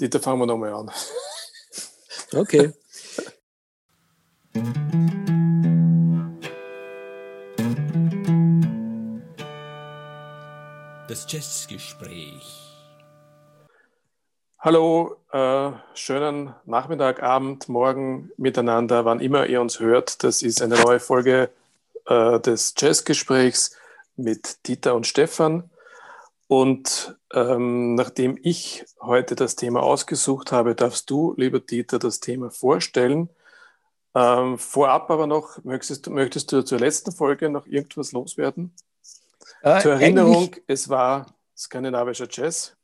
Dieter, fangen wir nochmal an. Okay. Das Jazzgespräch. Hallo, äh, schönen Nachmittag, Abend, Morgen miteinander, wann immer ihr uns hört. Das ist eine neue Folge äh, des Jazzgesprächs mit Dieter und Stefan. Und ähm, nachdem ich heute das Thema ausgesucht habe, darfst du, lieber Dieter, das Thema vorstellen. Ähm, vorab aber noch, möchtest, möchtest du zur letzten Folge noch irgendwas loswerden? Äh, zur Erinnerung, es war skandinavischer Jazz.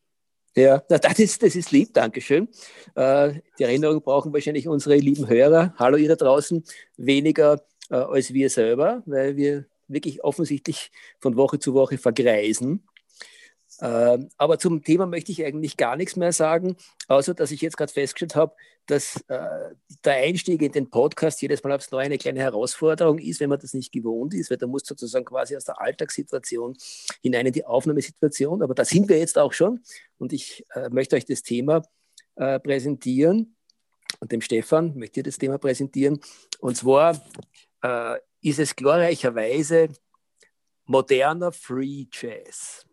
Ja, das ist, das ist lieb, Dankeschön. Äh, die Erinnerung brauchen wahrscheinlich unsere lieben Hörer, hallo ihr da draußen, weniger äh, als wir selber, weil wir wirklich offensichtlich von Woche zu Woche vergreisen. Ähm, aber zum Thema möchte ich eigentlich gar nichts mehr sagen, außer dass ich jetzt gerade festgestellt habe, dass äh, der Einstieg in den Podcast jedes Mal aufs Neue eine kleine Herausforderung ist, wenn man das nicht gewohnt ist, weil da muss sozusagen quasi aus der Alltagssituation hinein in die Aufnahmesituation. Aber da sind wir jetzt auch schon und ich äh, möchte euch das Thema äh, präsentieren und dem Stefan möchte ich das Thema präsentieren. Und zwar äh, ist es glorreicherweise moderner Free Jazz.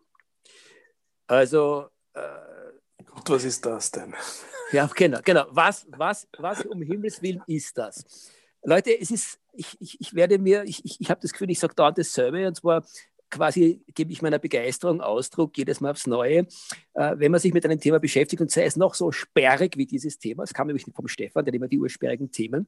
Also. Äh, Gott, was ist das denn? Ja, genau, genau. Was, was, was um Himmels Willen ist das? Leute, es ist, ich, ich, ich werde mir, ich, ich, ich habe das Gefühl, ich sage dauernd dasselbe und zwar quasi gebe ich meiner Begeisterung Ausdruck jedes Mal aufs Neue, äh, wenn man sich mit einem Thema beschäftigt und sei es noch so sperrig wie dieses Thema. Es kam nämlich vom Stefan, der immer die ursperrigen Themen.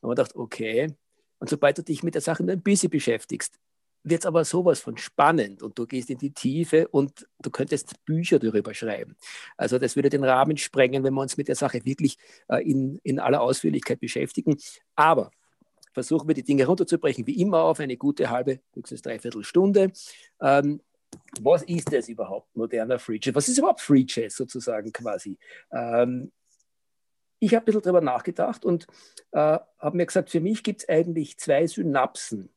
Und man dachte, okay. Und sobald du dich mit der Sache nur ein bisschen beschäftigst, wird es aber sowas von spannend und du gehst in die Tiefe und du könntest Bücher darüber schreiben. Also das würde den Rahmen sprengen, wenn wir uns mit der Sache wirklich äh, in, in aller Ausführlichkeit beschäftigen. Aber versuchen wir die Dinge runterzubrechen, wie immer auf eine gute halbe, höchstens dreiviertel Stunde. Ähm, was ist das überhaupt, moderner Free Jazz? Was ist überhaupt Free Jazz sozusagen quasi? Ähm, ich habe ein bisschen darüber nachgedacht und äh, habe mir gesagt, für mich gibt es eigentlich zwei Synapsen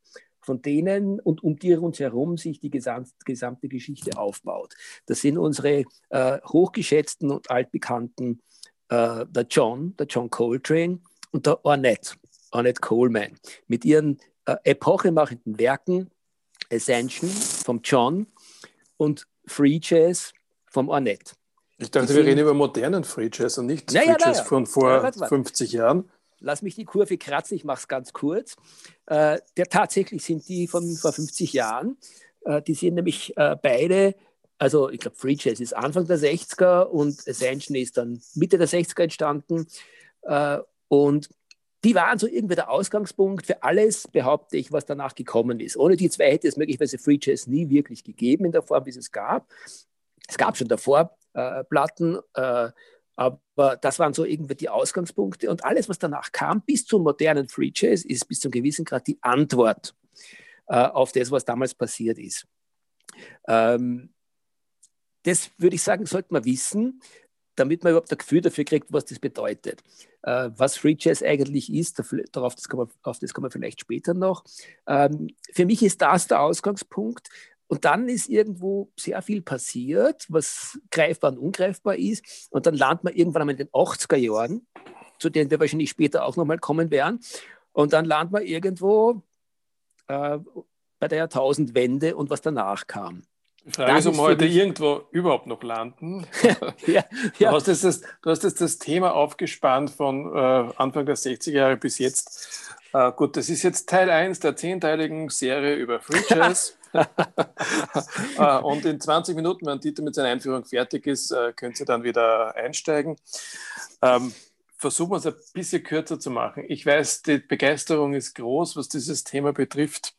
von denen und um die uns herum sich die gesamt, gesamte Geschichte aufbaut. Das sind unsere äh, hochgeschätzten und altbekannten, äh, der John, der John Coltrane und der Ornette, Ornette Coleman, mit ihren äh, epochemachenden Werken Ascension vom John und Free Jazz vom Ornette. Ich dachte, wir reden über modernen Free Jazz und nicht naja, Free Jazz naja. von vor ja, 50 Jahren lass mich die Kurve kratzen, ich mache es ganz kurz. Äh, der, tatsächlich sind die von vor 50 Jahren. Äh, die sind nämlich äh, beide, also ich glaube, Free Jazz ist Anfang der 60er und Ascension ist dann Mitte der 60er entstanden. Äh, und die waren so irgendwie der Ausgangspunkt für alles, behaupte ich, was danach gekommen ist. Ohne die zwei hätte es möglicherweise Free Jazz nie wirklich gegeben in der Form, wie es es gab. Es gab schon davor äh, Platten, äh, aber das waren so irgendwie die Ausgangspunkte und alles, was danach kam, bis zum modernen Free Jazz, ist bis zum gewissen Grad die Antwort äh, auf das, was damals passiert ist. Ähm, das würde ich sagen, sollte man wissen, damit man überhaupt ein Gefühl dafür kriegt, was das bedeutet. Äh, was Free Jazz eigentlich ist, darauf das kommen wir vielleicht später noch. Ähm, für mich ist das der Ausgangspunkt. Und dann ist irgendwo sehr viel passiert, was greifbar und ungreifbar ist. Und dann landet man irgendwann einmal in den 80er Jahren, zu denen wir wahrscheinlich später auch nochmal kommen werden. Und dann landet man irgendwo äh, bei der Jahrtausendwende und was danach kam. Die Frage ist, ob wir heute irgendwo überhaupt noch landen. ja, ja. Du, hast jetzt das, du hast jetzt das Thema aufgespannt von äh, Anfang der 60er Jahre bis jetzt. Äh, gut, das ist jetzt Teil 1 der zehnteiligen Serie über Free Jazz. Äh, und in 20 Minuten, wenn Dieter mit seiner Einführung fertig ist, äh, könnt ihr dann wieder einsteigen. Ähm, versuchen wir es ein bisschen kürzer zu machen. Ich weiß, die Begeisterung ist groß, was dieses Thema betrifft.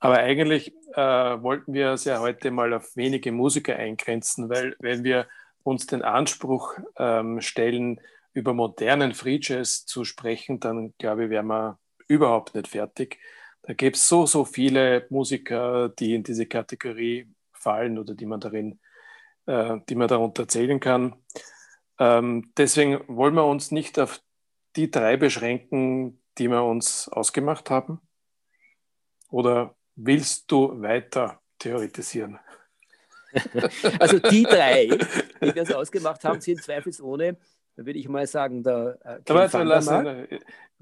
Aber eigentlich wollten wir es ja heute mal auf wenige Musiker eingrenzen, weil wenn wir uns den Anspruch ähm, stellen, über modernen Free Jazz zu sprechen, dann glaube ich, wären wir überhaupt nicht fertig. Da gibt es so, so viele Musiker, die in diese Kategorie fallen oder die man darin, äh, die man darunter zählen kann. Ähm, deswegen wollen wir uns nicht auf die drei beschränken, die wir uns ausgemacht haben. Oder willst du weiter theoretisieren? also die drei, die wir uns ausgemacht haben, sind zweifelsohne, würde ich mal sagen, der äh, Aber lassen,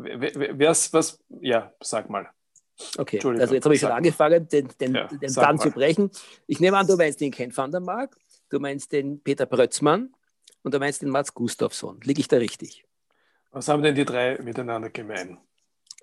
wer ist was, ja, sag mal. Okay, also jetzt habe ich schon angefangen, den, den, ja, den Plan zu brechen. Ich nehme an, du meinst den Ken van der Mark, du meinst den Peter Brötzmann und du meinst den Mats Gustafsson. Liege ich da richtig? Was haben denn die drei miteinander gemein?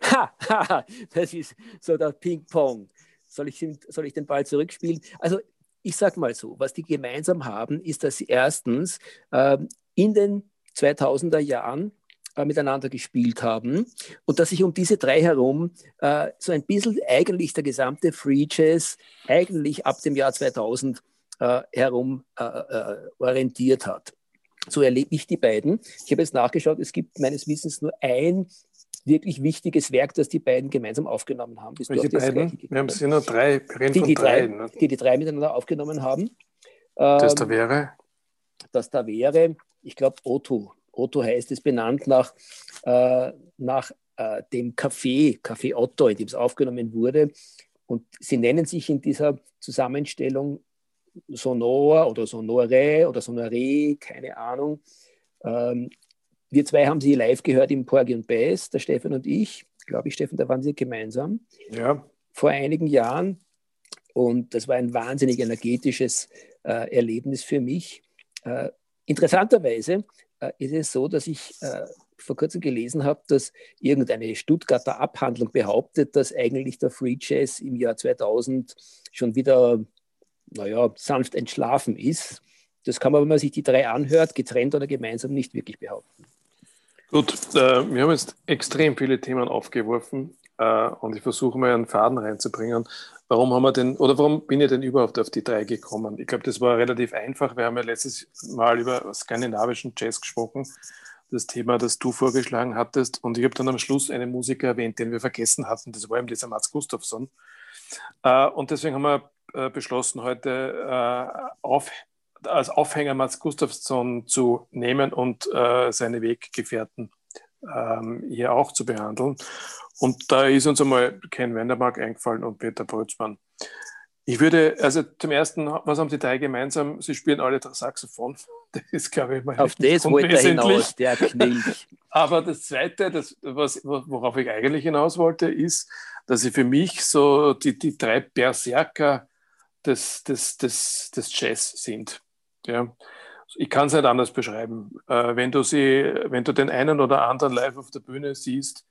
Ha, ha, das ist so der Ping-Pong. Soll ich, soll ich den Ball zurückspielen? Also ich sage mal so, was die gemeinsam haben, ist, dass sie erstens äh, in den 2000er Jahren äh, miteinander gespielt haben und dass sich um diese drei herum äh, so ein bisschen eigentlich der gesamte Free Jazz eigentlich ab dem Jahr 2000 äh, herum äh, äh, orientiert hat. So erlebe ich die beiden. Ich habe jetzt nachgeschaut, es gibt meines Wissens nur ein wirklich wichtiges Werk, das die beiden gemeinsam aufgenommen haben. Das Welche beiden? Wir haben ja nur drei, wir reden die, von die drei, ne? die die drei miteinander aufgenommen haben. Das da ähm, wäre? Das da wäre, ich glaube, Otto. Otto heißt es benannt nach, äh, nach äh, dem Café, Café Otto, in dem es aufgenommen wurde. Und sie nennen sich in dieser Zusammenstellung Sonor oder Sonore oder Sonore, keine Ahnung. Ähm, wir zwei haben sie live gehört im Porgy und Bass, der Stefan und ich. Glaube ich, Stefan, da waren sie gemeinsam. Ja. Vor einigen Jahren. Und das war ein wahnsinnig energetisches äh, Erlebnis für mich. Äh, interessanterweise ist es so, dass ich äh, vor kurzem gelesen habe, dass irgendeine Stuttgarter Abhandlung behauptet, dass eigentlich der Free Jazz im Jahr 2000 schon wieder, naja, sanft entschlafen ist. Das kann man, wenn man sich die drei anhört, getrennt oder gemeinsam, nicht wirklich behaupten. Gut, äh, wir haben jetzt extrem viele Themen aufgeworfen äh, und ich versuche mal einen Faden reinzubringen. Warum haben wir denn, oder warum bin ich denn überhaupt auf die drei gekommen? Ich glaube, das war relativ einfach. Wir haben ja letztes Mal über skandinavischen Jazz gesprochen, das Thema, das du vorgeschlagen hattest. Und ich habe dann am Schluss einen Musiker erwähnt, den wir vergessen hatten. Das war eben dieser Mats Gustafsson. Äh, und deswegen haben wir äh, beschlossen, heute äh, auf als Aufhänger Mats Gustafsson zu nehmen und äh, seine Weggefährten ähm, hier auch zu behandeln. Und da ist uns einmal Ken Wendermark eingefallen und Peter Brötzmann. Ich würde, also zum ersten, was haben die drei gemeinsam? Sie spielen alle Saxophon. Das ist, glaube ich, mal Auf das wollte er hinaus, der Knilch. Aber das Zweite, das, was, worauf ich eigentlich hinaus wollte, ist, dass sie für mich so die, die drei Berserker des, des, des, des Jazz sind. Ja. Ich kann es nicht anders beschreiben. Äh, wenn, du sie, wenn du den einen oder anderen live auf der Bühne siehst,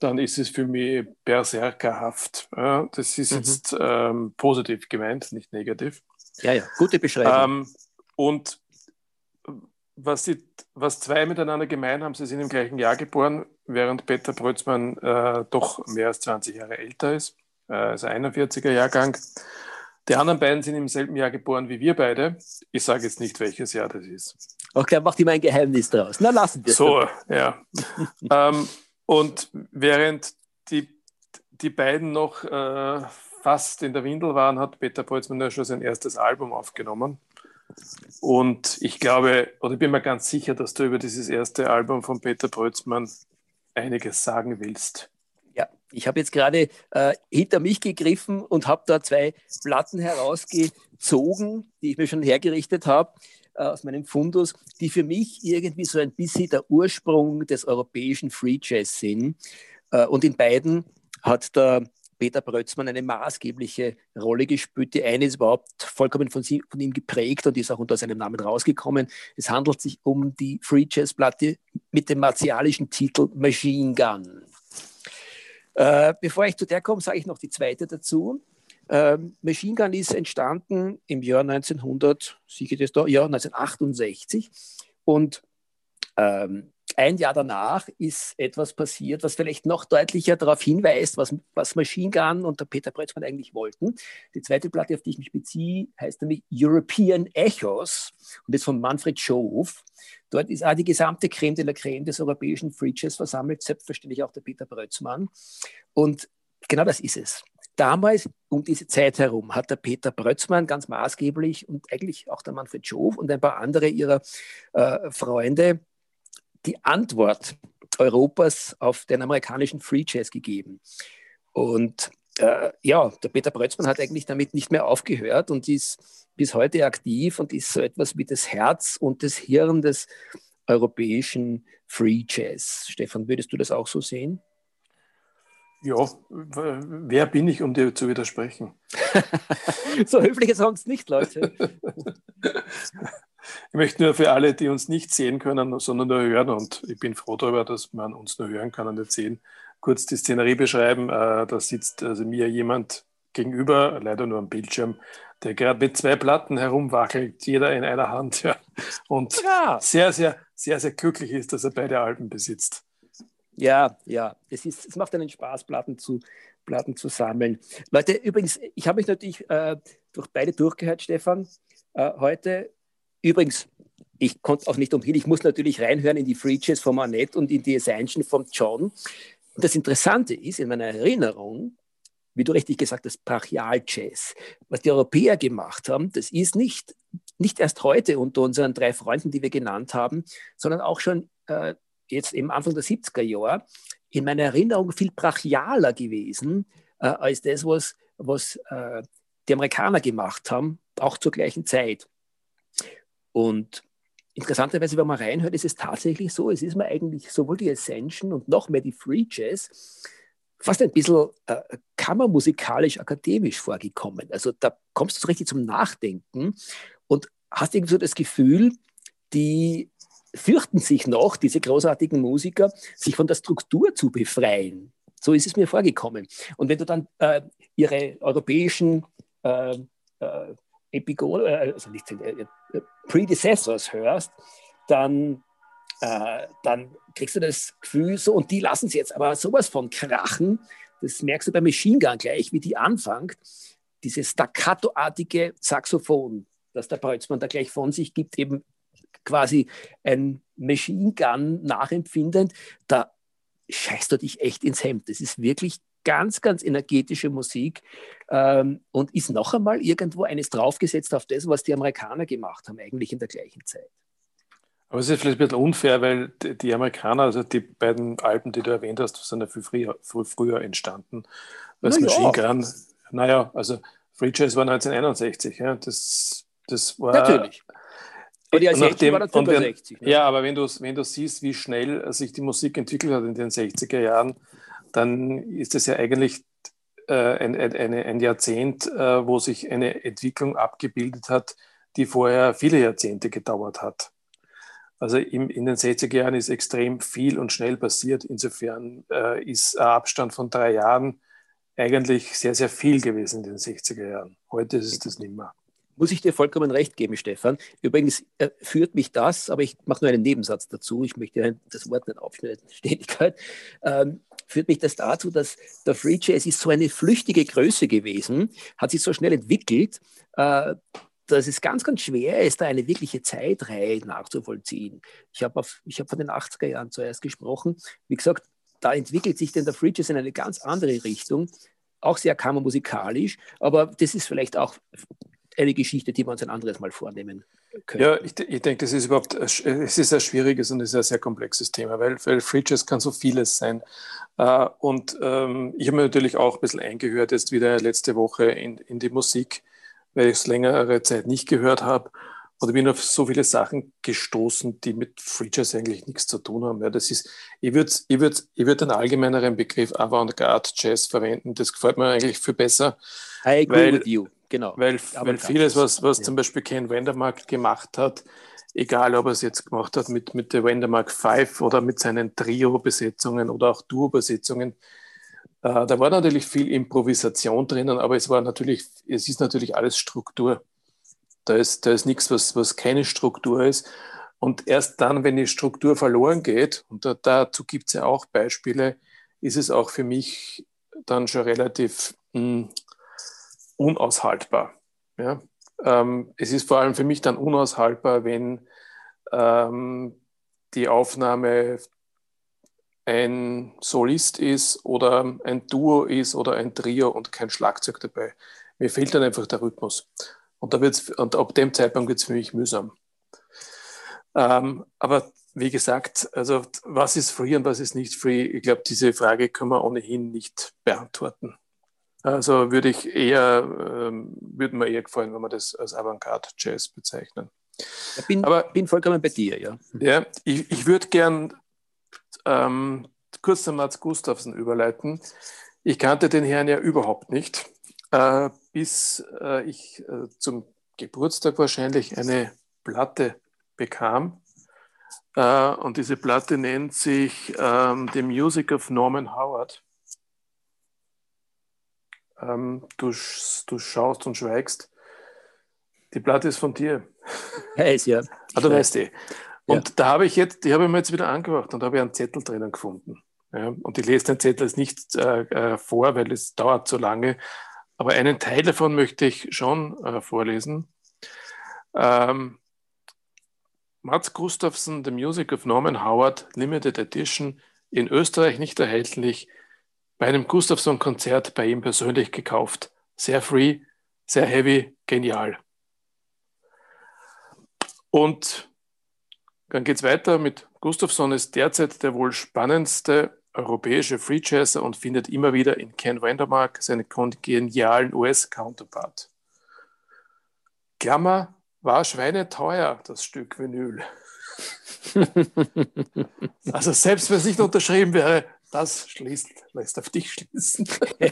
dann ist es für mich berserkerhaft. Ja, das ist mhm. jetzt ähm, positiv gemeint, nicht negativ. Ja, ja, gute Beschreibung. Ähm, und was, die, was zwei miteinander gemein haben, sie sind im gleichen Jahr geboren, während Peter Brötzmann äh, doch mehr als 20 Jahre älter ist, äh, also 41er Jahrgang. Die anderen beiden sind im selben Jahr geboren wie wir beide. Ich sage jetzt nicht, welches Jahr das ist. Okay, macht immer ein Geheimnis draus. Na, lassen wir es. So, ja. ähm, und während die, die beiden noch äh, fast in der Windel waren, hat Peter Boltzmann ja schon sein erstes Album aufgenommen. Und ich glaube, oder ich bin mir ganz sicher, dass du über dieses erste Album von Peter Brötzmann einiges sagen willst. Ich habe jetzt gerade äh, hinter mich gegriffen und habe da zwei Platten herausgezogen, die ich mir schon hergerichtet habe äh, aus meinem Fundus, die für mich irgendwie so ein bisschen der Ursprung des europäischen Free Jazz sind. Äh, und in beiden hat der Peter Brötzmann eine maßgebliche Rolle gespielt. Die eine ist überhaupt vollkommen von, sie, von, ihm geprägt und ist auch unter seinem Namen rausgekommen. Es handelt sich um die Free Jazz Platte mit dem martialischen Titel Machine Gun. Äh, bevor ich zu der komme, sage ich noch die zweite dazu. Ähm, Machine Gun ist entstanden im Jahr 1900, sicher das da, ja, 1968. Und ähm, ein Jahr danach ist etwas passiert, was vielleicht noch deutlicher darauf hinweist, was, was Machine Gun und der Peter Brötzmann eigentlich wollten. Die zweite Platte, auf die ich mich beziehe, heißt nämlich European Echos und ist von Manfred Schoof. Dort ist auch die gesamte Creme de la Creme des europäischen Free versammelt, selbstverständlich auch der Peter Brötzmann. Und genau das ist es. Damals, um diese Zeit herum, hat der Peter Brötzmann ganz maßgeblich und eigentlich auch der Manfred Schoof und ein paar andere ihrer äh, Freunde die Antwort Europas auf den amerikanischen Free Jazz gegeben. Und äh, ja, der Peter Brötzmann hat eigentlich damit nicht mehr aufgehört und ist bis heute aktiv und ist so etwas wie das Herz und das Hirn des europäischen Free Jazz. Stefan, würdest du das auch so sehen? Ja, wer bin ich, um dir zu widersprechen? so höflich ist sonst nicht, Leute. ich möchte nur für alle, die uns nicht sehen können, sondern nur hören, und ich bin froh darüber, dass man uns nur hören kann und nicht sehen, kurz die Szenerie beschreiben. Äh, da sitzt also mir jemand gegenüber, leider nur am Bildschirm, der gerade mit zwei Platten herumwackelt, jeder in einer Hand, ja, und ja. sehr, sehr, sehr, sehr glücklich ist, dass er beide Alben besitzt. Ja, ja, es, ist, es macht einen Spaß, Platten zu, Platten zu sammeln. Leute, übrigens, ich habe mich natürlich äh, durch beide durchgehört, Stefan, äh, heute. Übrigens, ich konnte auch nicht umhin, ich muss natürlich reinhören in die Free Jazz von Annette und in die Ascension von John. Und das Interessante ist, in meiner Erinnerung, wie du richtig gesagt hast, Brachial-Jazz. Was die Europäer gemacht haben, das ist nicht, nicht erst heute unter unseren drei Freunden, die wir genannt haben, sondern auch schon äh, jetzt eben Anfang der 70er Jahre in meiner Erinnerung viel brachialer gewesen äh, als das, was, was äh, die Amerikaner gemacht haben, auch zur gleichen Zeit. Und interessanterweise, wenn man reinhört, ist es tatsächlich so, es ist mir eigentlich sowohl die Ascension und noch mehr die Free Jazz fast ein bisschen äh, kammermusikalisch akademisch vorgekommen. Also da kommst du so richtig zum Nachdenken und hast irgendwie so das Gefühl, die fürchten sich noch, diese großartigen Musiker, sich von der Struktur zu befreien. So ist es mir vorgekommen. Und wenn du dann äh, ihre europäischen äh, äh, Epigon äh, also nicht, äh, äh, Predecessors hörst, dann, dann kriegst du das Gefühl so, und die lassen sie jetzt aber sowas von krachen, das merkst du beim Machine Gun gleich, wie die anfängt, dieses staccatoartige Saxophon, das der Breutzmann da gleich von sich gibt, eben quasi ein Machine Gun nachempfindend, da scheißt du dich echt ins Hemd. Das ist wirklich ganz, ganz energetische Musik ähm, und ist noch einmal irgendwo eines draufgesetzt auf das, was die Amerikaner gemacht haben, eigentlich in der gleichen Zeit. Aber es ist vielleicht ein bisschen unfair, weil die Amerikaner, also die beiden Alben, die du erwähnt hast, sind ja viel früher, früher entstanden als Na Machine. Gun. Naja, also Free Jazz war 1961. Ja, das, das war. Natürlich. Aber die Nachdem, war wenn, 60. Ne? Ja, aber wenn du, wenn du siehst, wie schnell sich die Musik entwickelt hat in den 60er Jahren, dann ist es ja eigentlich äh, ein, ein, ein, Jahrzehnt, äh, wo sich eine Entwicklung abgebildet hat, die vorher viele Jahrzehnte gedauert hat. Also im, in den 60er Jahren ist extrem viel und schnell passiert. Insofern äh, ist ein Abstand von drei Jahren eigentlich sehr, sehr viel gewesen in den 60er Jahren. Heute ist es das nicht mehr muss ich dir vollkommen recht geben, Stefan. Übrigens äh, führt mich das, aber ich mache nur einen Nebensatz dazu, ich möchte das Wort nicht aufschneiden, Stetigkeit, ähm, führt mich das dazu, dass der Free Jazz ist so eine flüchtige Größe gewesen, hat sich so schnell entwickelt, äh, dass es ganz, ganz schwer ist, da eine wirkliche Zeitreihe nachzuvollziehen. Ich habe hab von den 80er Jahren zuerst gesprochen. Wie gesagt, da entwickelt sich denn der Free Jazz in eine ganz andere Richtung, auch sehr kammermusikalisch, aber das ist vielleicht auch eine Geschichte, die wir uns ein anderes Mal vornehmen können. Ja, ich, ich denke, das ist überhaupt, es ist ein schwieriges und es ist ein sehr komplexes Thema, weil, weil Free Jazz kann so vieles sein. Uh, und ähm, ich habe mir natürlich auch ein bisschen eingehört, jetzt wieder letzte Woche in, in die Musik, weil ich es längere Zeit nicht gehört habe. Und ich bin auf so viele Sachen gestoßen, die mit Free Jazz eigentlich nichts zu tun haben. Ja, das ist, ich würde ich würd, ich würd einen allgemeineren Begriff Avantgarde Jazz verwenden. Das gefällt mir eigentlich viel besser. I agree weil, with you. Genau. Weil, weil vieles, was, was ja. zum Beispiel Ken Wendermark gemacht hat, egal ob er es jetzt gemacht hat mit, mit der Wendermark 5 oder mit seinen Trio-Besetzungen oder auch Duo-Besetzungen, äh, da war natürlich viel Improvisation drinnen, aber es war natürlich, es ist natürlich alles Struktur. Da ist, da ist nichts, was, was keine Struktur ist. Und erst dann, wenn die Struktur verloren geht, und da, dazu gibt es ja auch Beispiele, ist es auch für mich dann schon relativ mh, hm, unaushaltbar. Ja? Ähm, es ist vor allem für mich dann unaushaltbar, wenn ähm, die Aufnahme ein Solist ist oder ein Duo ist oder ein Trio und kein Schlagzeug dabei. Mir fehlt dann einfach der Rhythmus. Und, da wird's, und ab dem Zeitpunkt wird es für mich mühsam. Ähm, aber wie gesagt, also was ist free und was ist nicht free? Ich glaube, diese Frage können wir ohnehin nicht beantworten. Also würde ich eher, ähm, würde mir eher gefallen, wenn wir das als Avantgarde Jazz bezeichnen. Ich bin, Aber, bin vollkommen bei dir, ja. Ja, ich, ich würde gern ähm, kurz zu Mats Gustafsson überleiten. Ich kannte den Herrn ja überhaupt nicht, äh, bis äh, ich äh, zum Geburtstag wahrscheinlich eine Platte bekam. Äh, und diese Platte nennt sich ähm, The Music of Norman Howard. Ähm, du, du schaust und schweigst. Die Platte ist von dir. Weiß, ja. Ah, du weißt eh. Und ja. da habe ich jetzt, die habe ich mir jetzt wieder angemacht und da habe ich einen Zettel drinnen gefunden. Ja, und ich lese den Zettel jetzt nicht äh, äh, vor, weil es dauert zu lange. Aber einen Teil davon möchte ich schon äh, vorlesen. Ähm, Mats Gustafsson, The Music of Norman Howard, Limited Edition, in Österreich nicht erhältlich, bei einem Gustafsson-Konzert bei ihm persönlich gekauft. Sehr free, sehr heavy, genial. Und dann geht es weiter mit Gustafsson ist derzeit der wohl spannendste europäische Free Jazzer und findet immer wieder in Ken Vandermark seinen genialen US-Counterpart. Klammer, war schweineteuer, das Stück Vinyl. also selbst wenn es nicht unterschrieben wäre, das schließt, lässt auf dich schließen.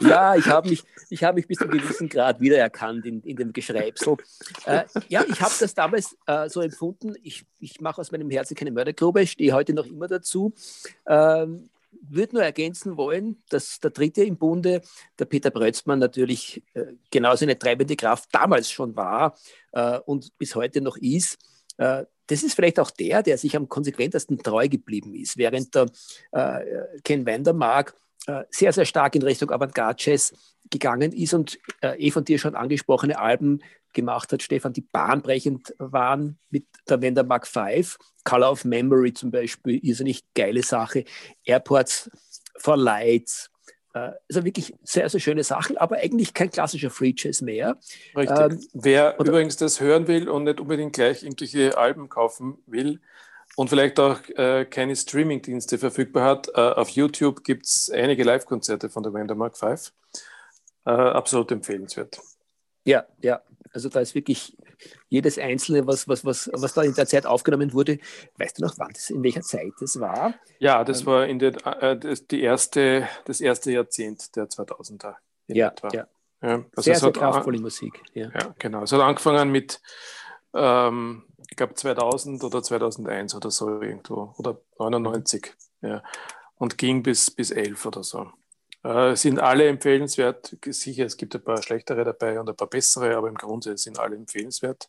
ja, ich habe mich, hab mich bis zu einem gewissen Grad wiedererkannt in, in dem Geschreibsel. Äh, ja, ich habe das damals äh, so empfunden. Ich, ich mache aus meinem Herzen keine Mördergrube, stehe heute noch immer dazu. Ähm, würde nur ergänzen wollen, dass der Dritte im Bunde, der Peter Brötzmann, natürlich äh, genauso eine treibende Kraft damals schon war äh, und bis heute noch ist. Äh, das ist vielleicht auch der, der sich am konsequentesten treu geblieben ist, während der äh, Ken Vandermark äh, sehr, sehr stark in Richtung Avantgarde-Jazz gegangen ist und eh von dir schon angesprochene Alben gemacht hat, Stefan, die bahnbrechend waren mit der Vandermark 5. Color of Memory zum Beispiel, nicht geile Sache. Airports for Lights, also wirklich sehr, sehr schöne Sachen, aber eigentlich kein klassischer Free Jazz mehr. Richtig. Ähm, Wer übrigens das hören will und nicht unbedingt gleich irgendwelche Alben kaufen will und vielleicht auch äh, keine Streaming-Dienste verfügbar hat, äh, auf YouTube gibt es einige Live-Konzerte von der Vandermark 5. Äh, absolut empfehlenswert. Ja, ja. Also da ist wirklich jedes einzelne, was, was, was, was da in der Zeit aufgenommen wurde. Weißt du noch, wann das, in welcher Zeit das war? Ja, das ähm, war in der, äh, das, die erste, das erste Jahrzehnt der 2000er. Ja, etwa. ja. ja also sehr, sehr kraftvolle Musik. Ja. ja, genau. Es hat angefangen mit, ähm, ich glaube 2000 oder 2001 oder so irgendwo, oder 99. Ja. Und ging bis, bis 11 oder so. Äh, sind alle empfehlenswert. Sicher, es gibt ein paar schlechtere dabei und ein paar bessere, aber im Grunde sind alle empfehlenswert.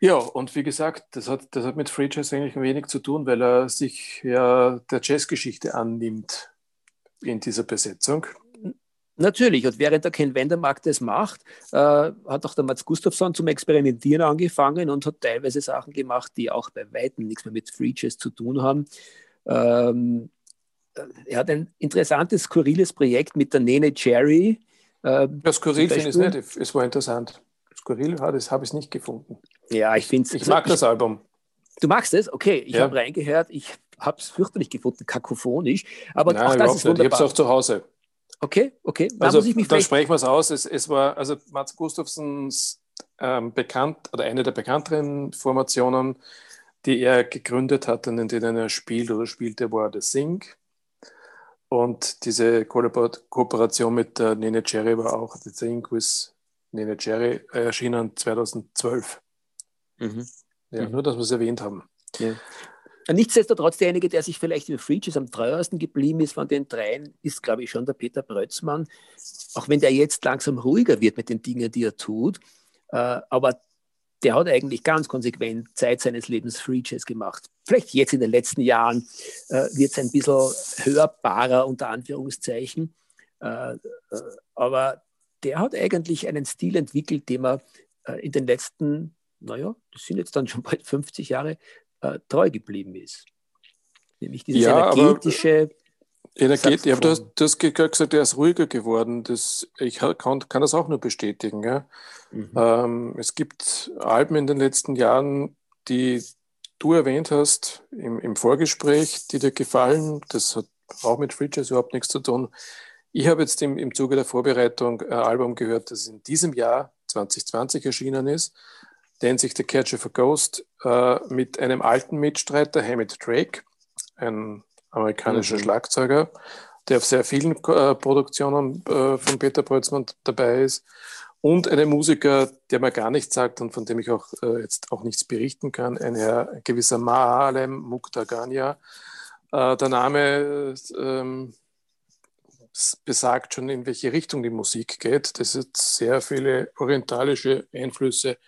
Ja, und wie gesagt, das hat, das hat mit Free Jazz eigentlich wenig zu tun, weil er sich ja der Jazzgeschichte annimmt in dieser Besetzung. Natürlich, und während der Ken Wendermark das macht, äh, hat auch der Mats Gustafsson zum Experimentieren angefangen und hat teilweise Sachen gemacht, die auch bei Weitem nichts mehr mit Free Jazz zu tun haben. Ähm, er hat ein interessantes, skurriles Projekt mit der Nene Cherry. Äh, ja, skurril finde ich es nicht, es war interessant. Skurril habe ich nicht gefunden. Ja, ich finde es. Ich also, mag das Album. Du magst es? Okay, ich ja. habe reingehört. Ich habe es fürchterlich gefunden, kakophonisch. Aber Nein, auch das ist wunderbar. Ich habe es auch zu Hause. Okay, okay. Da also, da sprechen wir es aus. Es, es, war, also Mats Gustafssons ähm, bekannt, oder eine der bekannteren Formationen, die er gegründet hat und in denen er spielt oder spielte, war The Sing. Und diese Kooperation mit der Nene Cherry war auch, The Thing with Nene Cherry, erschienen 2012. Mhm. Ja, mhm. Nur, dass wir es erwähnt haben. Ja. Nichtsdestotrotz, derjenige, der sich vielleicht über Freaches am treuersten geblieben ist von den dreien, ist, glaube ich, schon der Peter Brötzmann. Auch wenn der jetzt langsam ruhiger wird mit den Dingen, die er tut. Äh, aber der hat eigentlich ganz konsequent Zeit seines Lebens Free Jazz gemacht. Vielleicht jetzt in den letzten Jahren äh, wird es ein bisschen hörbarer, unter Anführungszeichen. Äh, äh, aber der hat eigentlich einen Stil entwickelt, dem er äh, in den letzten, naja, das sind jetzt dann schon bald 50 Jahre, äh, treu geblieben ist. Nämlich dieses ja, energetische, Energie, ja, du hast, du hast gesagt, er ist ruhiger geworden. Das, ich kann, kann das auch nur bestätigen. Ja. Mhm. Ähm, es gibt Alben in den letzten Jahren, die du erwähnt hast im, im Vorgespräch, die dir gefallen. Das hat auch mit Free Jazz überhaupt nichts zu tun. Ich habe jetzt im, im Zuge der Vorbereitung ein Album gehört, das in diesem Jahr 2020 erschienen ist, nennt sich The Catch of a Ghost, äh, mit einem alten Mitstreiter, Hammett Drake, ein amerikanischer mhm. Schlagzeuger, der auf sehr vielen äh, Produktionen äh, von Peter Brötzmann dabei ist. Und einen Musiker, der mir gar nichts sagt und von dem ich auch äh, jetzt auch nichts berichten kann, ein Herr ein gewisser Maalem Muktagania. Äh, der Name ähm, besagt schon, in welche Richtung die Musik geht. Das sind sehr viele orientalische Einflüsse.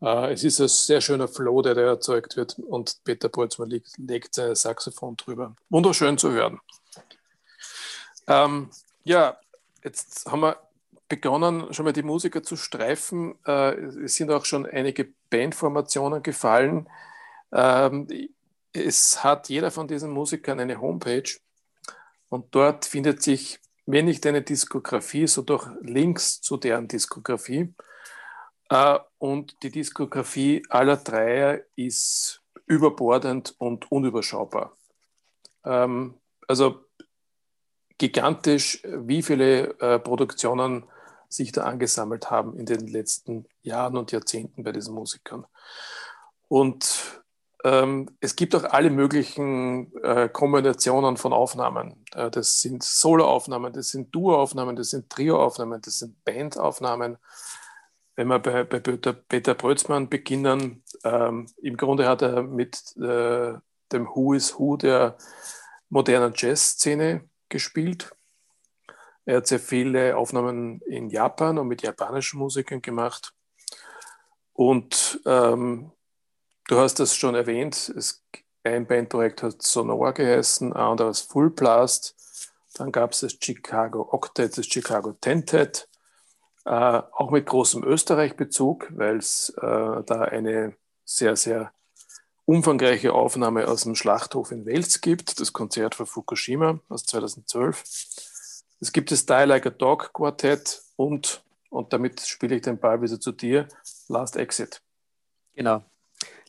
Äh, es ist ein sehr schöner Flow, der da erzeugt wird und Peter Boltzmann legt, legt sein Saxophon drüber. Wunderschön zu hören. Ähm, ja, jetzt haben wir begonnen, schon mal die Musiker zu streifen. Äh, es sind auch schon einige Bandformationen gefallen. Ähm, es hat jeder von diesen Musikern eine Homepage und dort findet sich, wenn nicht eine Diskografie, so doch Links zu deren Diskografie. Äh, und die Diskografie aller Dreier ist überbordend und unüberschaubar. Ähm, also gigantisch, wie viele äh, Produktionen sich da angesammelt haben in den letzten Jahren und Jahrzehnten bei diesen Musikern. Und ähm, es gibt auch alle möglichen äh, Kombinationen von Aufnahmen. Äh, das sind Soloaufnahmen, das sind Duoaufnahmen, das sind Trioaufnahmen, das sind Bandaufnahmen. Wenn wir bei, bei Peter, Peter Brötzmann beginnen, ähm, im Grunde hat er mit äh, dem Who is Who der modernen Jazzszene gespielt. Er hat sehr viele Aufnahmen in Japan und mit japanischen Musikern gemacht. Und ähm, du hast das schon erwähnt, es, ein Bandprojekt hat Sonora geheißen, ein anderes Full Blast. Dann gab es das Chicago Octet, das Chicago Tentet, äh, auch mit großem Österreich-Bezug, weil es äh, da eine sehr, sehr umfangreiche Aufnahme aus dem Schlachthof in Wels gibt, das Konzert von Fukushima aus 2012. Es gibt das Die Like a Dog Quartett und, und damit spiele ich den Ball wieder zu dir, Last Exit. Genau.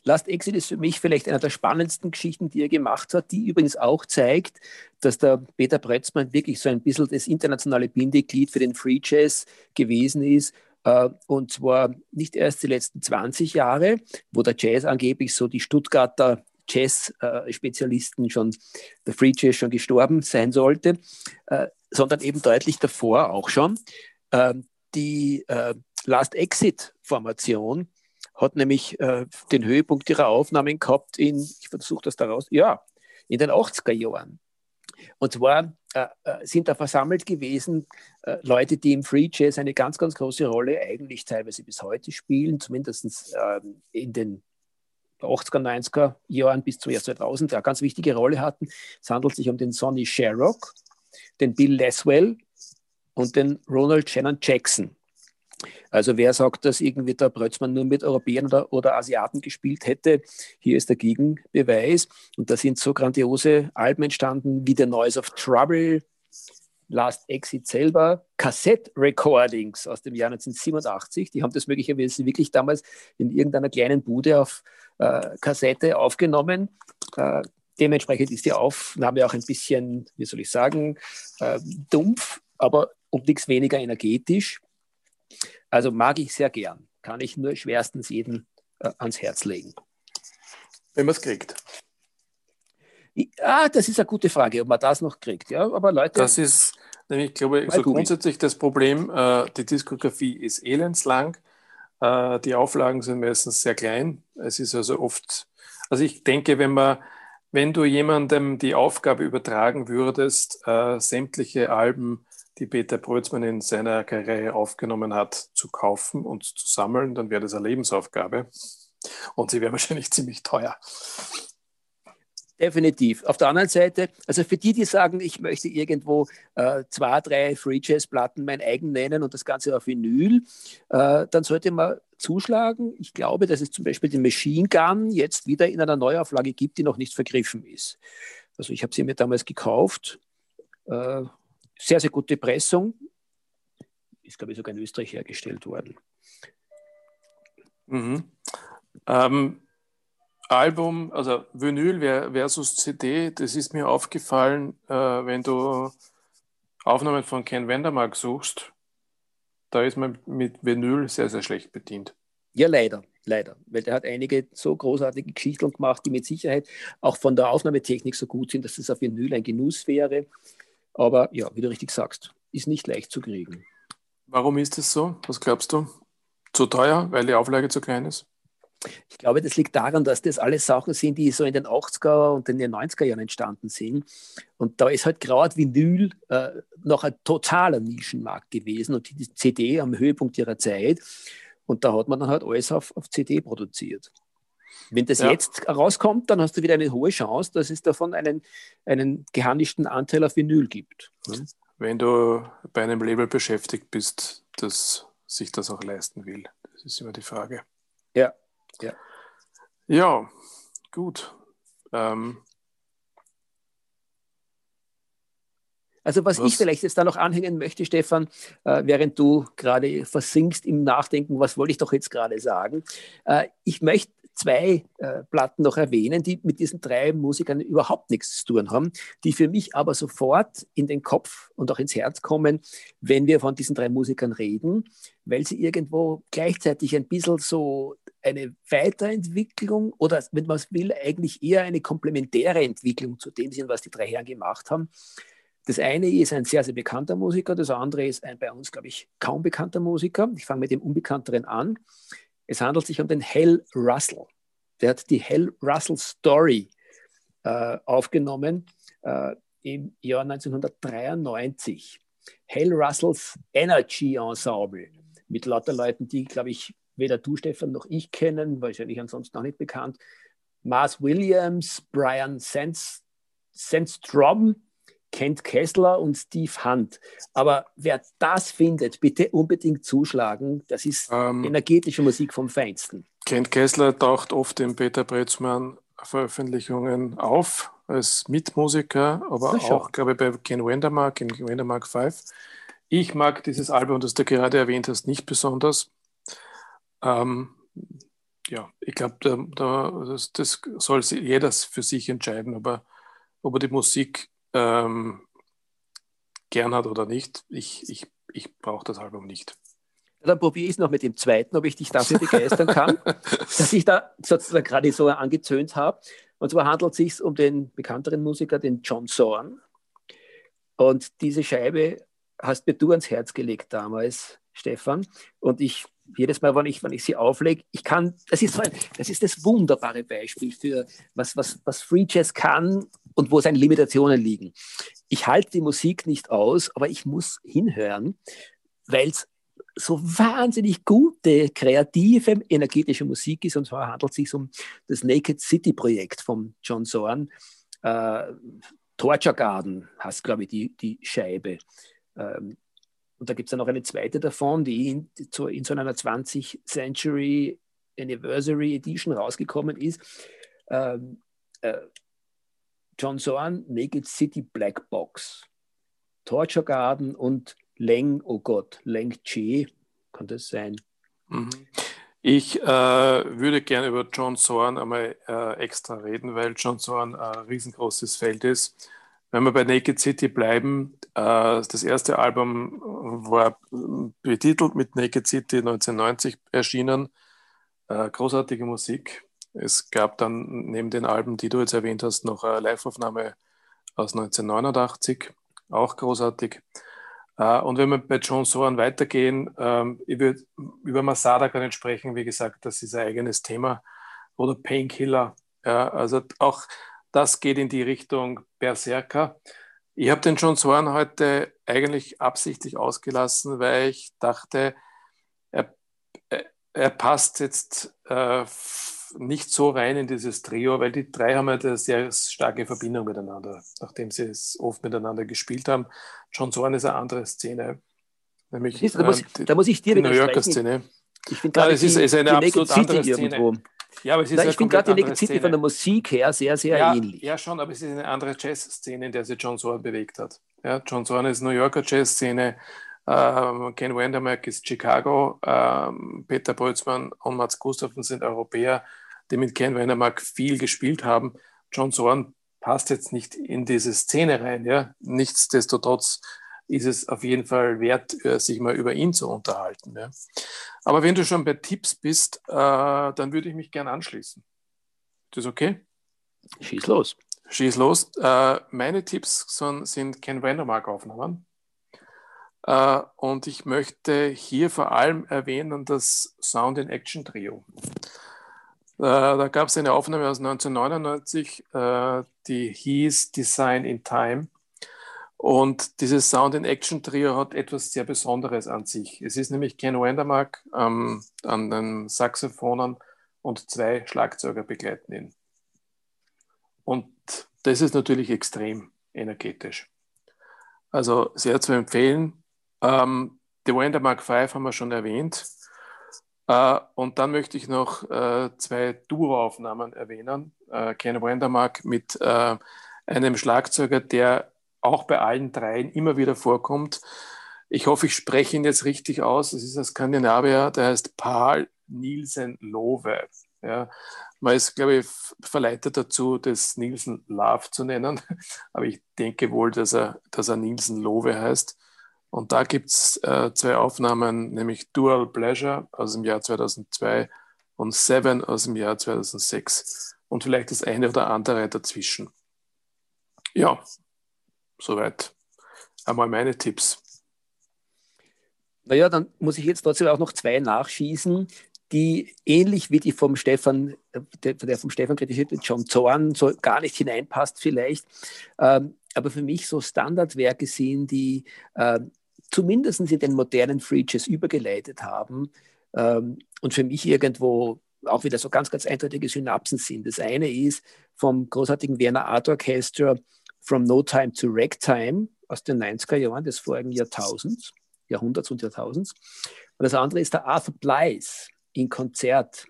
Last Exit ist für mich vielleicht einer der spannendsten Geschichten, die er gemacht hat, die übrigens auch zeigt, dass der Peter Bretzmann wirklich so ein bisschen das internationale Bindeglied für den Free Jazz gewesen ist. Äh, und zwar nicht erst die letzten 20 Jahre, wo der Jazz angeblich so die Stuttgarter Jazz-Spezialisten schon, der Free Jazz schon gestorben sein sollte, äh, sondern eben deutlich davor auch schon. Ähm, die äh, Last Exit-Formation hat nämlich äh, den Höhepunkt ihrer Aufnahmen gehabt in, ich versuche das daraus, ja, in den 80er Jahren. Und zwar äh, äh, sind da versammelt gewesen äh, Leute, die im Free Jazz eine ganz, ganz große Rolle eigentlich teilweise bis heute spielen, zumindest ähm, in den 80er, 90er Jahren bis zum Jahr 2000 eine ganz wichtige Rolle hatten. Es handelt sich um den Sonny Sherrock, den Bill Laswell und den Ronald Shannon Jackson. Also wer sagt, dass irgendwie der Brötzmann nur mit Europäern oder, oder, Asiaten gespielt hätte, hier ist der Gegenbeweis. Und da sind so grandiose Alben entstanden wie The Noise of Trouble, Last Exit selber, Kassett-Recordings aus dem Jahr 1987. Die haben das möglicherweise wirklich damals in irgendeiner kleinen Bude auf äh, Kassette aufgenommen. Äh, dementsprechend ist die Aufnahme auch ein bisschen, wie soll ich sagen, äh, dumpf, aber um nichts weniger energetisch. Also mag ich sehr gern. Kann ich nur schwerstens jeden äh, ans Herz legen. Wenn man es kriegt. Ah, das ist eine gute Frage, ob man das noch kriegt. Ja, aber Leute. Das ist nämlich, glaube ich, so grundsätzlich das Problem. Äh, die Diskografie ist elendslang. Äh, die Auflagen sind meistens sehr klein. Es ist also oft, also ich denke, wenn man, wenn du jemandem die Aufgabe übertragen würdest, äh, sämtliche Alben die Peter Brötzmann in seiner Karriere aufgenommen hat, zu kaufen und zu sammeln, dann wäre das eine Lebensaufgabe. Und sie wäre wahrscheinlich ziemlich teuer. Definitiv. Auf der anderen Seite, also für die, die sagen, ich möchte irgendwo äh, zwei, drei Free Jazz Platten mein eigen nennen und das Ganze auf Vinyl, äh, dann sollte man zuschlagen. Ich glaube, dass es zum Beispiel die Machine Gun jetzt wieder in einer Neuauflage gibt, die noch nicht vergriffen ist. Also ich habe sie mir damals gekauft. Äh, sehr, sehr gute Pressung. Ist, glaube ich, sogar in Österreich hergestellt worden. Mhm. Ähm, Album, also Vinyl versus CD, das ist mir aufgefallen, äh, wenn du Aufnahmen von Ken Wendermark suchst, da ist man mit Vinyl sehr, sehr schlecht bedient. Ja, leider, leider. Weil der hat einige so großartige Geschichten gemacht, die mit Sicherheit auch von der Aufnahmetechnik so gut sind, dass es auf Vinyl ein Genuss wäre. Aber ja, wie du richtig sagst, ist nicht leicht zu kriegen. Warum ist das so? Was glaubst du? Zu teuer, weil die Auflage zu klein ist? Ich glaube, das liegt daran, dass das alles Sachen sind, die so in den 80er und in den 90er Jahren entstanden sind. Und da ist halt gerade Vinyl äh, noch ein totaler Nischenmarkt gewesen und die CD am Höhepunkt ihrer Zeit. Und da hat man dann halt alles auf, auf CD produziert. Wenn das ja. jetzt rauskommt, dann hast du wieder eine hohe Chance, dass es davon einen, einen geharnischten Anteil auf Vinyl gibt. Wenn du bei einem Label beschäftigt bist, das sich das auch leisten will. Das ist immer die Frage. Ja, ja. Ja, gut. Ähm, Also was, was, ich vielleicht jetzt da noch anhängen möchte, Stefan, äh, während du gerade versinkst im Nachdenken, was wollte ich doch jetzt gerade sagen? Äh, ich möchte zwei äh, Platten noch erwähnen, die mit diesen drei Musikern überhaupt nichts zu tun haben, die für mich aber sofort in den Kopf und auch ins Herz kommen, wenn wir von diesen drei Musikern reden, weil sie irgendwo gleichzeitig ein bisschen so eine Weiterentwicklung oder, wenn man es will, eigentlich eher eine komplementäre Entwicklung zu dem sind, was die drei Herren gemacht haben. Das eine ist ein sehr, sehr bekannter Musiker, das andere ist ein bei uns, glaube ich, kaum bekannter Musiker. Ich fange mit dem Unbekannteren an. Es handelt sich um den Hell Russell. Der hat die Hell Russell Story äh, aufgenommen äh, im Jahr 1993. Hell Russells Energy Ensemble mit lauter Leuten, die, glaube ich, weder du, Stefan, noch ich kennen, wahrscheinlich ansonsten auch nicht bekannt. Mars Williams, Brian Sandstrom, Kent Kessler und Steve Hunt. Aber wer das findet, bitte unbedingt zuschlagen. Das ist ähm, energetische Musik vom Feinsten. Kent Kessler taucht oft in Peter Bretzmann Veröffentlichungen auf als Mitmusiker, aber auch, glaube ich, bei Ken Wendermark, in Wendermark 5. Ich mag dieses Album, das du gerade erwähnt hast, nicht besonders. Ähm, ja, ich glaube, da, da, das, das, soll jeder für sich entscheiden, aber ob er die Musik ähm, gern hat oder nicht. Ich, ich, ich brauche das Album nicht. Dann probiere ich es noch mit dem zweiten, ob ich dich dafür begeistern kann, dass ich da sozusagen gerade so angezöhnt habe. Und zwar handelt es sich um den bekannteren Musiker, den John Zorn. Und diese Scheibe hast mir du ans Herz gelegt damals, Stefan. Und ich jedes Mal, wenn ich, wenn ich sie auflege, ich kann, das ist, so ein, das ist das wunderbare Beispiel für was, was, was Free Jazz kann und wo seine Limitationen liegen. Ich halte die Musik nicht aus, aber ich muss hinhören, weil es so wahnsinnig gute, kreative, energetische Musik ist. Und zwar handelt es sich um das Naked City Projekt von John Zorn. Äh, Torture Garden heißt, glaube ich, die, die Scheibe. Ähm, und da gibt es dann noch eine zweite davon, die in, in so einer 20th Century Anniversary Edition rausgekommen ist. Ähm, äh, John Zorn, Naked City Black Box, Torture Garden und Leng, oh Gott, Leng Che, kann das sein? Mhm. Ich äh, würde gerne über John Zorn einmal äh, extra reden, weil John Zorn ein riesengroßes Feld ist. Wenn wir bei Naked City bleiben, äh, das erste Album war betitelt mit Naked City 1990 erschienen. Äh, großartige Musik. Es gab dann neben den Alben, die du jetzt erwähnt hast, noch eine Liveaufnahme aus 1989, auch großartig. Äh, und wenn wir bei John Soran weitergehen, ähm, ich würde über Masada gar nicht sprechen, wie gesagt, das ist ein eigenes Thema. Oder Painkiller. Ja, also auch das geht in die Richtung Berserker. Ich habe den John Swan heute eigentlich absichtlich ausgelassen, weil ich dachte, er, er passt jetzt äh, nicht so rein in dieses Trio, weil die drei haben eine sehr starke Verbindung miteinander, nachdem sie es oft miteinander gespielt haben. John Swan ist eine andere Szene. Nämlich, da, muss, äh, da muss ich dir die New Yorker Szene. Ich finde ja, es ist, ist eine absolut andere Szene. Irgendwo. Ja, aber es ist Na, ich finde gerade die Naked City von der Musik her sehr, sehr ja, ähnlich. Ja, schon, aber es ist eine andere Jazz-Szene, in der sich John Zorn bewegt hat. Ja, John Zorn ist New Yorker Jazz-Szene, ähm, Ken Wendermark ist Chicago, ähm, Peter Boltzmann und Mats Gustafsson sind Europäer. die mit Ken Wennermark viel gespielt haben. John Zorn passt jetzt nicht in diese Szene rein. Ja? Nichtsdestotrotz ist es auf jeden Fall wert, äh, sich mal über ihn zu unterhalten. Ja? Aber wenn du schon bei Tipps bist, äh, dann würde ich mich gern anschließen. Ist das okay? Schieß los. Schieß los. Äh, meine Tipps sind Ken Wendermark-Aufnahmen. Äh, und ich möchte hier vor allem erwähnen das Sound in Action Trio. Äh, da gab es eine Aufnahme aus 1999, äh, die hieß Design in Time. Und dieses Sound in Action Trio hat etwas sehr Besonderes an sich. Es ist nämlich Ken Wendermark ähm, an den Saxophonen und zwei Schlagzeuger begleiten ihn. Und das ist natürlich extrem energetisch. Also sehr zu empfehlen. Ähm, die Wendermark 5 haben wir schon erwähnt. Äh, und dann möchte ich noch äh, zwei Duo-Aufnahmen erwähnen. Äh, Ken Wendermark mit äh, einem Schlagzeuger, der auch bei allen dreien immer wieder vorkommt. Ich hoffe, ich spreche ihn jetzt richtig aus. Es ist ein Skandinavier, der heißt Paul Nielsen Love. Ja, man ist, glaube ich, verleitet dazu, das Nielsen Love zu nennen, aber ich denke wohl, dass er, dass er Nielsen Love heißt. Und da gibt es äh, zwei Aufnahmen, nämlich Dual Pleasure aus dem Jahr 2002 und Seven aus dem Jahr 2006 und vielleicht das eine oder andere dazwischen. Ja, soweit einmal meine Tipps. Naja, dann muss ich jetzt trotzdem auch noch zwei nachschießen, die ähnlich wie die vom Stefan, der, vom Stefan kritisierte John Zorn so gar nicht hineinpasst vielleicht, ähm, aber für mich so Standardwerke sind, die äh, zumindest in den modernen Free Jazz übergeleitet haben ähm, und für mich irgendwo auch wieder so ganz, ganz eindeutige Synapsen sind. Das eine ist vom großartigen Werner Art Orchestra From No Time to Ragtime aus den 90er Jahren des vorigen Jahrtausends, Jahrhunderts und Jahrtausends. Und das andere ist der Arthur Blythe in Konzert.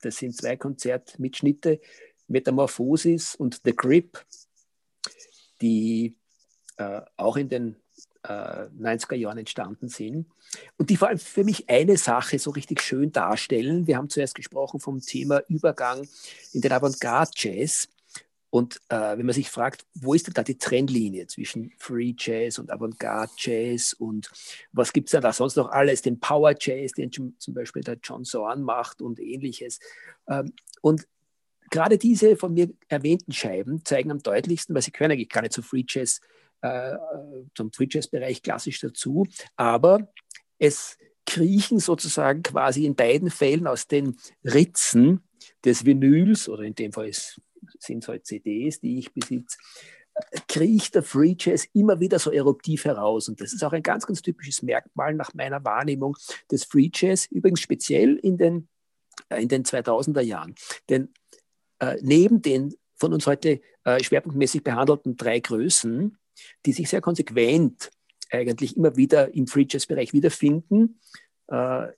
Das sind zwei Konzertmitschnitte, Metamorphosis und The Grip, die äh, auch in den äh, 90er Jahren entstanden sind und die vor allem für mich eine Sache so richtig schön darstellen. Wir haben zuerst gesprochen vom Thema Übergang in den Avantgarde-Jazz. Und äh, wenn man sich fragt, wo ist denn da die Trennlinie zwischen Free Jazz und Avantgarde Jazz und was gibt es denn da sonst noch alles, den Power Jazz, den zum Beispiel der John Zorn macht und ähnliches. Ähm, und gerade diese von mir erwähnten Scheiben zeigen am deutlichsten, weil sie können eigentlich gar nicht zu Free Jazz, äh, zum Free Jazz Bereich klassisch dazu, aber es kriechen sozusagen quasi in beiden Fällen aus den Ritzen des Vinyls oder in dem Fall sind es halt CDs, die ich besitze, kriecht der Free Jazz immer wieder so eruptiv heraus. Und das ist auch ein ganz, ganz typisches Merkmal nach meiner Wahrnehmung des Free Jazz, übrigens speziell in den, äh, in den 2000er Jahren. Denn äh, neben den von uns heute äh, schwerpunktmäßig behandelten drei Größen, die sich sehr konsequent eigentlich immer wieder im Free Jazz-Bereich wiederfinden, äh,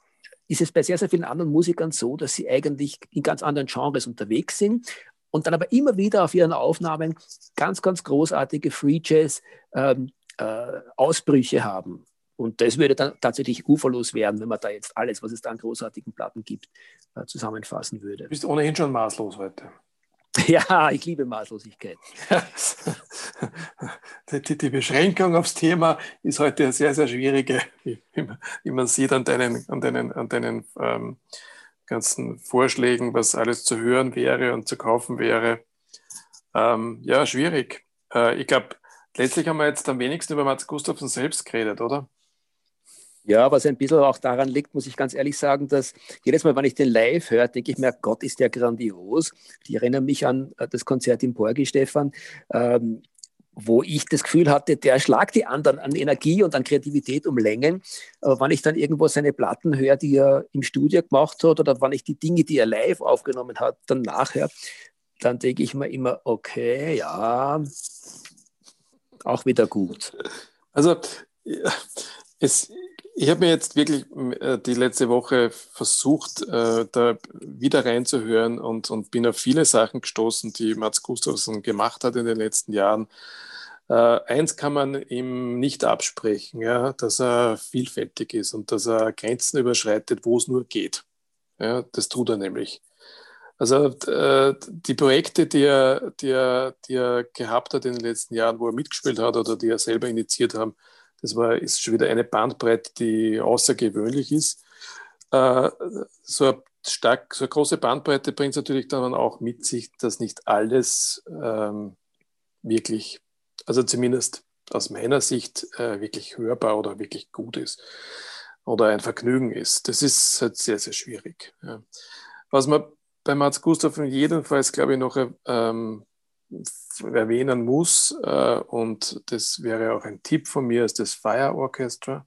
ist es bei sehr, sehr vielen anderen Musikern so, dass sie eigentlich in ganz anderen Genres unterwegs sind und dann aber immer wieder auf ihren Aufnahmen ganz, ganz großartige Free Jazz ähm, äh, haben. Und das würde dann tatsächlich uferlos werden, wenn man da jetzt alles, was es da an großartigen Platten gibt, äh, zusammenfassen würde. Du bist ohnehin schon maßlos heute. Ja, ich liebe Maßlosigkeit. die, die, Beschränkung aufs Thema ist heute eine sehr, sehr schwierige, wie, wie man sieht an deinen, an deinen, an deinen ähm, ganzen Vorschlägen, was alles zu hören wäre und zu kaufen wäre. Ähm, ja, schwierig. Äh, ich glaube, letztlich haben wir jetzt am wenigsten über Mats Gustafsson selbst geredet, oder? Ja, was ein bisschen auch daran liegt, muss ich ganz ehrlich sagen, dass jedes Mal, wenn ich den live höre, denke ich mir, Gott, ist der grandios. Die erinnern mich an äh, das Konzert im Porgi, Stefan. Ähm, wo ich das Gefühl hatte, der schlagt die anderen an Energie und an Kreativität um Längen. Aber wenn ich dann irgendwo seine Platten höre, die er im Studio gemacht hat, oder wenn ich die Dinge, die er live aufgenommen hat, dann nachher, dann denke ich mir immer, okay, ja, auch wieder gut. Also, es, ich habe mir jetzt wirklich äh, die letzte Woche versucht, äh, da wieder reinzuhören und, und bin auf viele Sachen gestoßen, die Mats Gustafsson gemacht hat in den letzten Jahren. Äh, eins kann man ihm nicht absprechen, ja, dass er vielfältig ist und dass er Grenzen überschreitet, wo es nur geht. Ja, das tut er nämlich. Also die Projekte, die er, die, er, die er gehabt hat in den letzten Jahren, wo er mitgespielt hat oder die er selber initiiert haben, das war, ist schon wieder eine Bandbreite, die außergewöhnlich ist. Äh, so, eine stark, so eine große Bandbreite bringt es natürlich dann auch mit sich, dass nicht alles ähm, wirklich, also zumindest aus meiner Sicht, äh, wirklich hörbar oder wirklich gut ist oder ein Vergnügen ist. Das ist halt sehr, sehr schwierig. Ja. Was man bei Mats Gustav jedenfalls, glaube ich, noch ähm, erwähnen muss, äh, und das wäre auch ein Tipp von mir, ist das Fire Orchestra.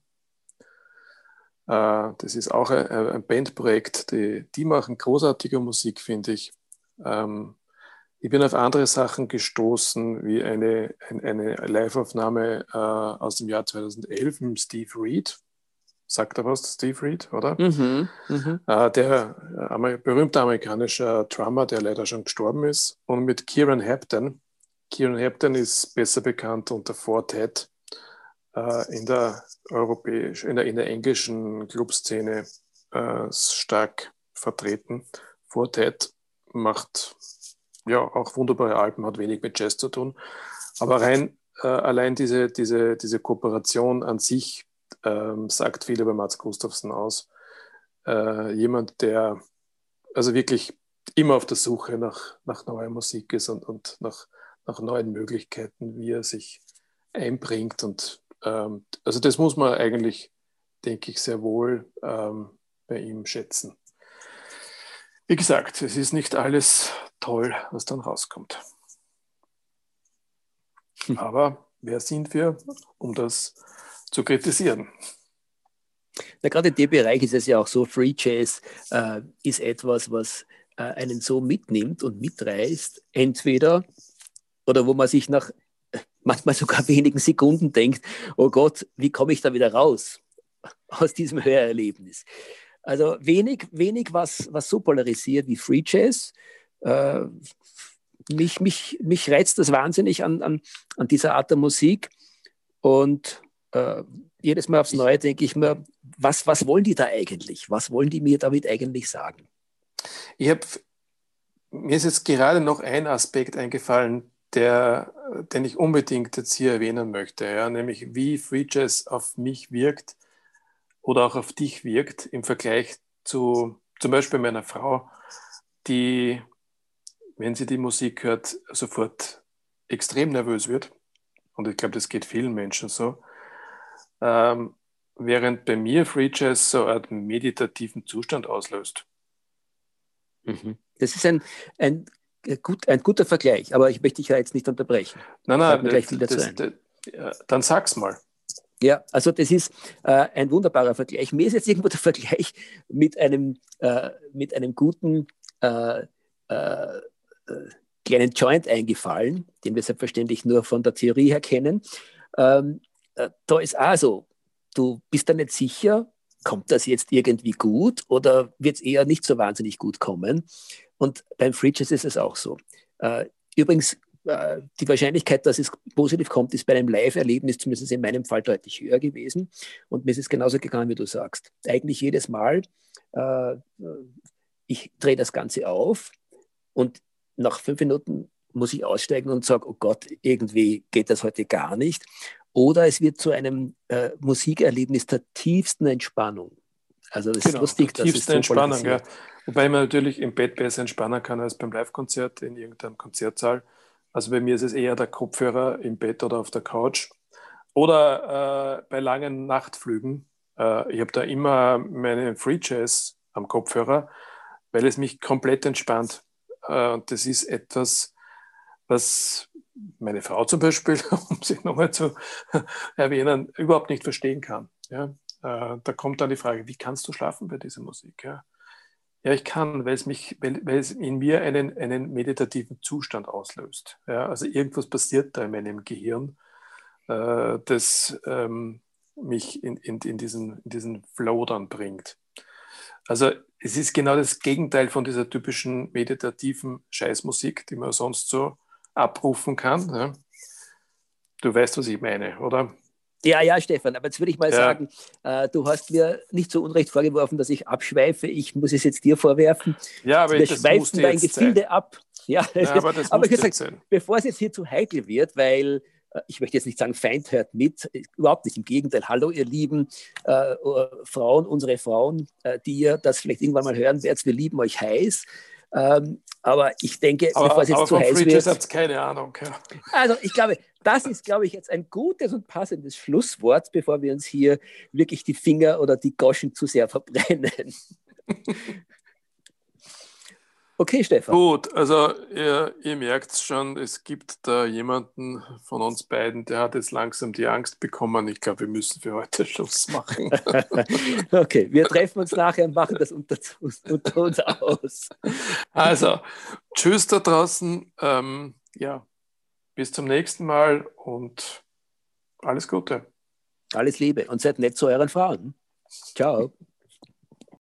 Äh, das ist auch ein, Bandprojekt, die, die, machen großartige Musik, finde ich. Ähm, ich bin auf andere Sachen gestoßen, wie eine, eine Live-Aufnahme äh, aus dem Jahr 2011 mit Steve Reed sagt er was, Steve Reed, oder? Mhm, mh. äh, der äh, berühmte amerikanische Drummer, der leider schon gestorben ist, und mit Kieran Hampton. Kieran Hampton ist besser bekannt unter Fortet äh, in der europäischen, in der, in der englischen Clubszene äh, stark vertreten. Fortet macht ja auch wunderbare Alben, hat wenig mit Jazz zu tun, aber rein äh, allein diese, diese, diese Kooperation an sich ähm, sagt viel über Mats Gustafsson aus. Äh, jemand, der also wirklich immer auf der Suche nach, nach neuer Musik ist und, und nach, nach neuen Möglichkeiten, wie er sich einbringt. Und ähm, also das muss man eigentlich, denke ich, sehr wohl ähm, bei ihm schätzen. Wie gesagt, es ist nicht alles toll, was dann rauskommt. Hm. Aber wer sind wir, um das zu kritisieren. Na, gerade in dem Bereich ist es ja auch so, Free Jazz äh, ist etwas, was äh, einen so mitnimmt und mitreißt, entweder oder wo man sich nach manchmal sogar wenigen Sekunden denkt, oh Gott, wie komme ich da wieder raus aus diesem Hörerlebnis? Also wenig, wenig was, was so polarisiert wie Free Jazz. Äh, mich, mich, mich reizt das wahnsinnig an, an, an dieser Art der Musik. Und äh, jedes Mal aufs Neue denke ich mir, was, was wollen die da eigentlich? Was wollen die mir damit eigentlich sagen? Ich habe, mir ist jetzt gerade noch ein Aspekt eingefallen, der, den ich unbedingt jetzt hier erwähnen möchte, ja, nämlich wie Free Jazz auf mich wirkt oder auch auf dich wirkt im Vergleich zu zum Beispiel meiner Frau, die, wenn sie die Musik hört, sofort extrem nervös wird. Und ich glaube, das geht vielen Menschen so. Ähm, während bei mir Free Jazz so einen meditativen Zustand auslöst. Mhm. Das ist ein, ein, gut, ein guter Vergleich, aber ich möchte dich ja jetzt nicht unterbrechen. Nein, nein, das, das, das, ja, dann sag's mal. Ja, also das ist äh, ein wunderbarer Vergleich. Mir ist jetzt irgendwo der Vergleich mit einem, äh, mit einem guten äh, äh kleinen Joint eingefallen, den wir selbstverständlich nur von der Theorie her kennen. Ähm, äh, da ist auch so, du bist da nicht sicher, kommt das jetzt irgendwie gut oder wird es eher nicht so wahnsinnig gut kommen? Und beim Jazz ist es auch so. Äh, übrigens, äh, die Wahrscheinlichkeit, dass es positiv kommt, ist bei einem Live-Erlebnis, zumindest in meinem Fall, deutlich höher gewesen. Und mir ist es genauso gegangen, wie du sagst. Eigentlich jedes Mal, ich drehe das Ganze auf und nach fünf Minuten muss ich aussteigen und sage, oh Gott, irgendwie geht das heute gar nicht oder es wird zu einem äh, Musikerlebnis der tiefsten Entspannung. Also das genau, ist lustig, dass tiefste es so Entspannung, ja. Wobei man natürlich im Bett besser entspannen kann als beim Live-Konzert in irgendeinem Konzertsaal. Also bei mir ist es eher der Kopfhörer im Bett oder auf der Couch. Oder äh, bei langen Nachtflügen. Äh, ich habe da immer meine Free Jazz am Kopfhörer, weil es mich komplett entspannt. Äh, und das ist etwas, was meine Frau zum Beispiel, um sie nochmal zu erwähnen, überhaupt nicht verstehen kann. Ja? Äh, da kommt dann die Frage, wie kannst du schlafen bei dieser Musik? Ja, ja ich kann, weil es, mich, weil, weil es in mir einen, einen meditativen Zustand auslöst. Ja? Also irgendwas passiert da in meinem Gehirn, äh, das ähm, mich in, in, in, diesen, in diesen Flow dann bringt. Also es ist genau das Gegenteil von dieser typischen meditativen Scheißmusik, die man sonst so abrufen kann. Ja. Du weißt, was ich meine, oder? Ja, ja, Stefan, aber jetzt würde ich mal ja. sagen, äh, du hast mir nicht so unrecht vorgeworfen, dass ich abschweife. Ich muss es jetzt dir vorwerfen. Ja, aber Wir ich, schweifen dein Gefilde sein. ab. Ja, ja aber das aber muss gesagt, bevor es jetzt hier zu heikel wird, weil äh, ich möchte jetzt nicht sagen, Feind hört mit, überhaupt nicht, im Gegenteil. Hallo, ihr lieben äh, Frauen, unsere Frauen, äh, die ihr das vielleicht irgendwann mal hören werdet, wir lieben euch heiß. Ähm, aber ich denke, aber, bevor es jetzt zu heiß wird. Habt keine Ahnung. Ja. Also ich glaube, das ist, glaube ich, jetzt ein gutes und passendes Schlusswort, bevor wir uns hier wirklich die Finger oder die Goschen zu sehr verbrennen. Okay, Stefan. Gut, also ihr, ihr merkt es schon, es gibt da jemanden von uns beiden, der hat jetzt langsam die Angst bekommen. Ich glaube, wir müssen für heute Schluss machen. okay, wir treffen uns nachher und machen das unter, unter uns aus. Also, tschüss da draußen. Ähm, ja, bis zum nächsten Mal und alles Gute. Alles Liebe und seid nett zu euren Frauen. Ciao.